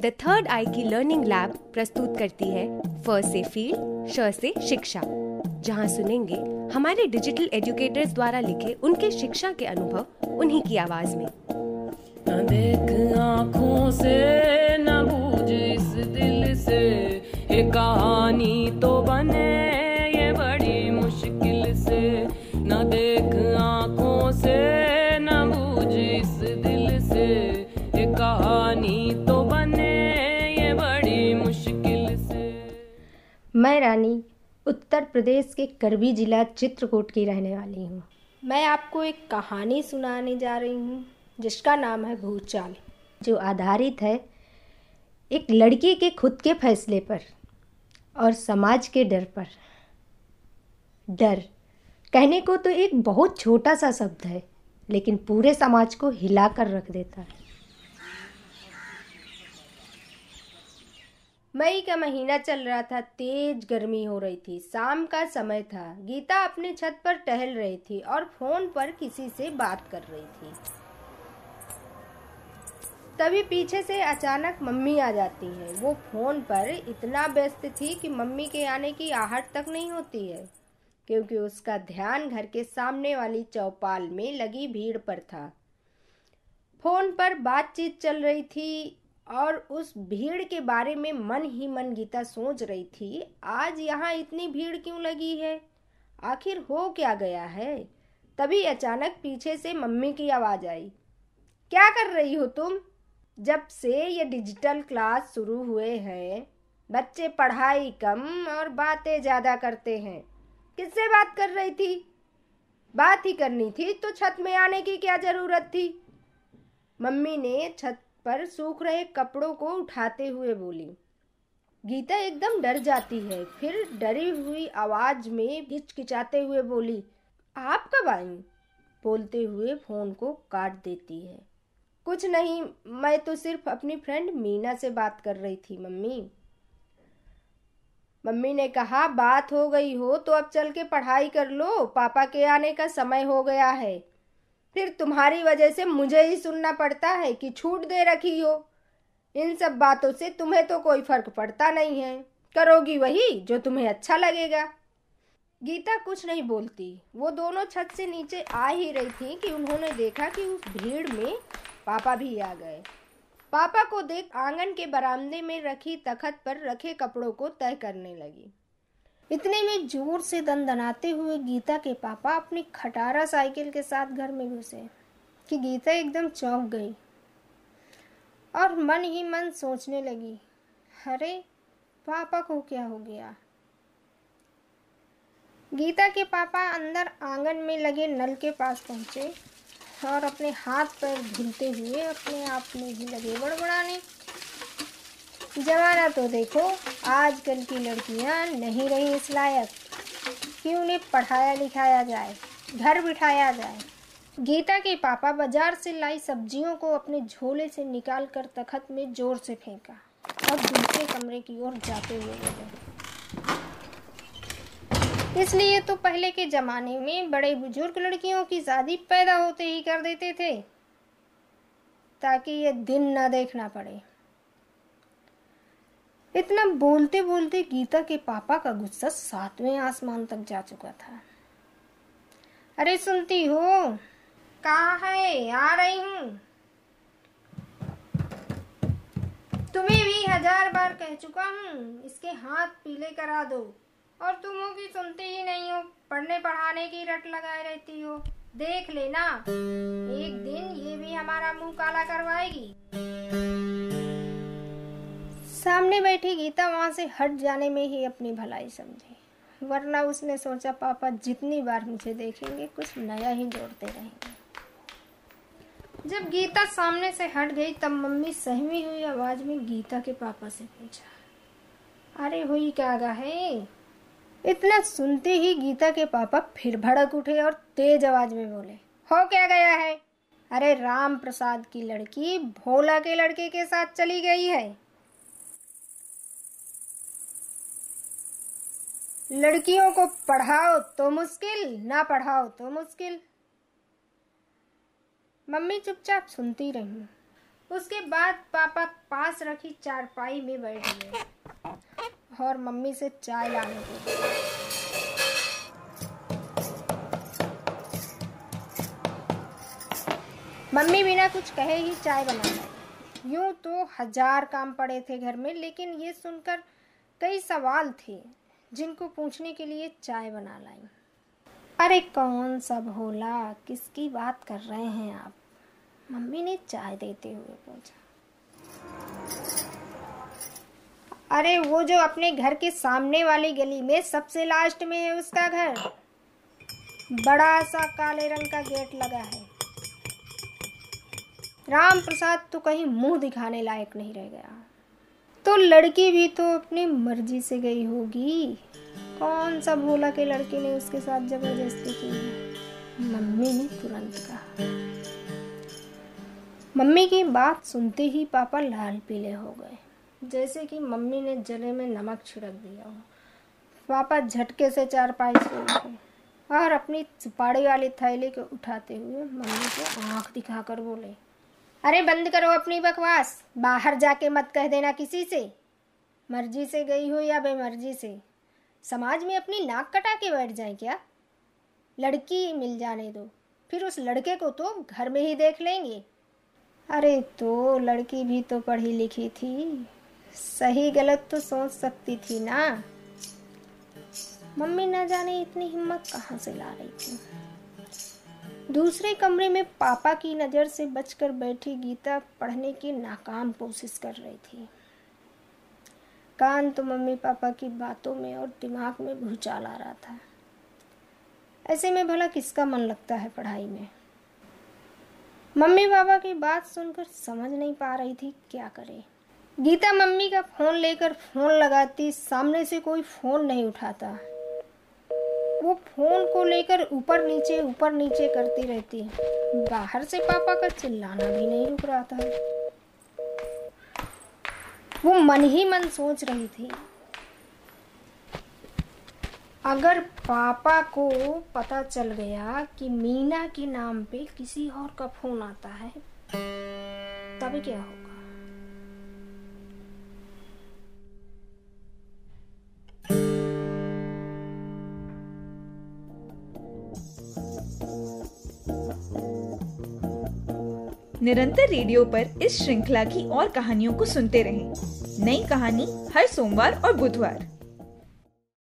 The third आई की learning lab प्रस्तुत करती है फ से फ़ील्ड श से शिक्षा। जहाँ सुनेंगे हमारे डिजिटल एजुकेटर्स द्वारा लिखे उनके शिक्षा के अनुभव उन्हीं की आवाज़ में। देख कहानी तो बने ये बड़ी मुश्किल से। मैं रानी उत्तर प्रदेश के करबी जिला चित्रकूट की रहने वाली हूँ। मैं आपको एक कहानी सुनाने जा रही हूँ जिसका नाम है भूचाल। जो आधारित है एक लड़की के खुद के फैसले पर और समाज के डर पर। डर कहने को तो एक बहुत छोटा सा शब्द है लेकिन पूरे समाज को हिला कर रख देता है। मई का महीना चल रहा था, तेज गर्मी हो रही थी। शाम का समय था। गीता अपने छत पर टहल रही थी और फ़ोन पर किसी से बात कर रही थी। तभी पीछे से अचानक मम्मी आ जाती है। वो फ़ोन पर इतना व्यस्त थी कि मम्मी के आने की आहट तक नहीं होती है, क्योंकि उसका ध्यान घर के सामने वाली चौपाल में लगी भीड़ पर था। फ़ोन पर बातचीत चल रही थी और उस भीड़ के बारे में मन ही मन गीता सोच रही थी, आज यहाँ इतनी भीड़ क्यों लगी है? आखिर हो क्या गया है? तभी अचानक पीछे से मम्मी की आवाज़ आई। क्या कर रही हो तुम? जब से ये डिजिटल क्लास शुरू हुए हैं, बच्चे पढ़ाई कम और बातें ज़्यादा करते हैं। किससे बात कर रही थी? बात ही करनी थी तो छत में आने की क्या ज़रूरत थी? मम्मी ने छत पर सूख रहे कपड़ों को उठाते हुए बोली, गीता एकदम डर जाती है फिर डरी हुई आवाज़ में हिचकिचाते हुए बोली, आप कब आई बोलते हुए फ़ोन को काट देती है। कुछ नहीं, मैं तो सिर्फ़ अपनी फ्रेंड मीना से बात कर रही थी, मम्मी। मम्मी ने कहा, बात हो गई हो तो अब चल के पढ़ाई कर लो। पापा के आने का समय हो गया है। फिर तुम्हारी वजह से मुझे ही सुनना पड़ता है कि छूट दे रखी हो। इन सब बातों से तुम्हें तो कोई फ़र्क पड़ता नहीं है। करोगी वही जो तुम्हें अच्छा लगेगा। गीता कुछ नहीं बोलती। वो दोनों छत से नीचे आ ही रही थी कि उन्होंने देखा कि उस भीड़ में पापा भी आ गए। पापा को देख आँगन के बरामदे में रखी तखत पर रखे कपड़ों को तय करने लगी। इतने में ज़ोर से दनदनाते हुए गीता के पापा अपनी खटारा साइकिल के साथ घर में घुसे, कि गीता एकदम चौंक गई। और मन ही मन सोचने लगी, अरे, पापा को क्या हो गया? गीता के पापा अंदर आँगन में लगे नल के पास पहुँचे और अपने हाथ पैर धुलते हुए अपने आप में ही लगे बड़बड़ाने। जमाना तो देखो, आजकल की लड़कियाँ नहीं रही इस लायक। कि उन्हें पढ़ाया लिखाया जाए, घर बिठाया जाए? गीता के पापा बाज़ार से लाई सब्जियों को अपने झोले से निकाल कर तखत में ज़ोर से फेंका। और दूसरे कमरे की ओर जाते हुए बोले इसलिए तो पहले के जमाने में बड़े बुज़ुर्ग लड़कियों की शादी पैदा होते ही कर देते थे, ताकि ये दिन न देखना पड़े। इतना बोलते बोलते गीता के पापा का गुस्सा सातवें आसमान तक जा चुका था। अरे सुनती हो, कहा है? आ रही हूँ। तुम्हें भी हज़ार बार कह चुका हूँ, इसके हाथ पीले करा दो। और तुम कि सुनते ही नहीं हो, पढ़ने पढ़ाने की रट लगाए रहती हो। देख लेना, एक दिन ये भी हमारा मुँह काला करवाएगी। सामने बैठी गीता वहाँ से हट जाने में ही अपनी भलाई समझी। वरना उसने सोचा, पापा, जितनी बार मुझे देखेंगे, कुछ नया ही जोड़ते रहेंगे। जब गीता सामने से हट गई, तब मम्मी सहमी हुई आवाज़ में गीता के पापा से पूछा, अरे, हुई क्या गा है इतना सुनते ही गीता के पापा फिर भड़क उठे और तेज आवाज़ में बोले, हो क्या गया है? अरे राम प्रसाद की लड़की भोला के लड़के के साथ चली गई है। लड़कियों को पढ़ाओ तो मुश्किल, ना पढ़ाओ तो मुश्किल। मम्मी चुपचाप सुनती रही। उसके बाद पापा पास रखी चारपाई में बैठ गए और मम्मी से चाय लाने को मम्मी बिना कुछ कहे ही चाय बना लाई यूँ तो हज़ार काम पड़े थे घर में, लेकिन ये सुनकर कई सवाल थे। जिनको पूछने के लिए चाय बना लाई। अरे कौन सा भोला किसकी बात कर रहे हैं आप? मम्मी ने चाय देते हुए पूछा। अरे वो जो अपने घर के सामने वाली गली में सबसे लास्ट में है उसका घर। बड़ा सा काले रंग का गेट लगा है। राम प्रसाद तो कहीं मुँह दिखाने लायक नहीं रह गया। तो लड़की भी तो अपनी मर्ज़ी से गई होगी। कौन सा भोला के लड़के ने उसके साथ ज़बरदस्ती की है? मम्मी ने तुरंत कहा। मम्मी की बात सुनते ही पापा लाल पीले हो गए। जैसे कि मम्मी ने जले में नमक छिड़क दिया हो। पापा झटके से चारपाई से उठे और अपनी सुपाड़ी वाली थैली को उठाते हुए मम्मी को आँख दिखाकर बोले अरे बंद करो अपनी बकवास। बाहर जाके मत कह देना किसी से। मर्ज़ी से गई हो या बेमर्जी से। समाज में अपनी नाक कटा के बैठ जाए क्या? लड़की मिल जाने दो। फिर उस लड़के को तो घर में ही देख लेंगे। अरे तो लड़की भी तो पढ़ी लिखी थी। सही गलत तो सोच सकती थी ना। मम्मी ना जाने इतनी हिम्मत कहाँ से ला रही थी। दूसरे कमरे में पापा की नज़र से बचकर बैठी गीता पढ़ने की नाकाम कोशिश कर रही थी। कान तो मम्मी पापा की बातों में और दिमाग में भूचाल आ रहा था। ऐसे में भला किसका मन लगता है पढ़ाई में? मम्मी पापा की बात सुनकर समझ नहीं पा रही थी क्या करे। गीता मम्मी का फ़ोन लेकर फ़ोन लगाती, सामने से कोई फ़ोन नहीं उठाता। वो फ़ोन को लेकर ऊपर नीचे ऊपर नीचे करती रहती बाहर से पापा का चिल्लाना भी नहीं रुक रहा था। वो मन ही मन सोच रही थी, अगर पापा को पता चल गया कि मीना के नाम पे किसी और का फ़ोन आता है तब क्या होगा? निरंतर रेडियो पर इस श्रृंखला की और कहानियों को सुनते रहें। नई कहानी हर सोमवार और बुधवार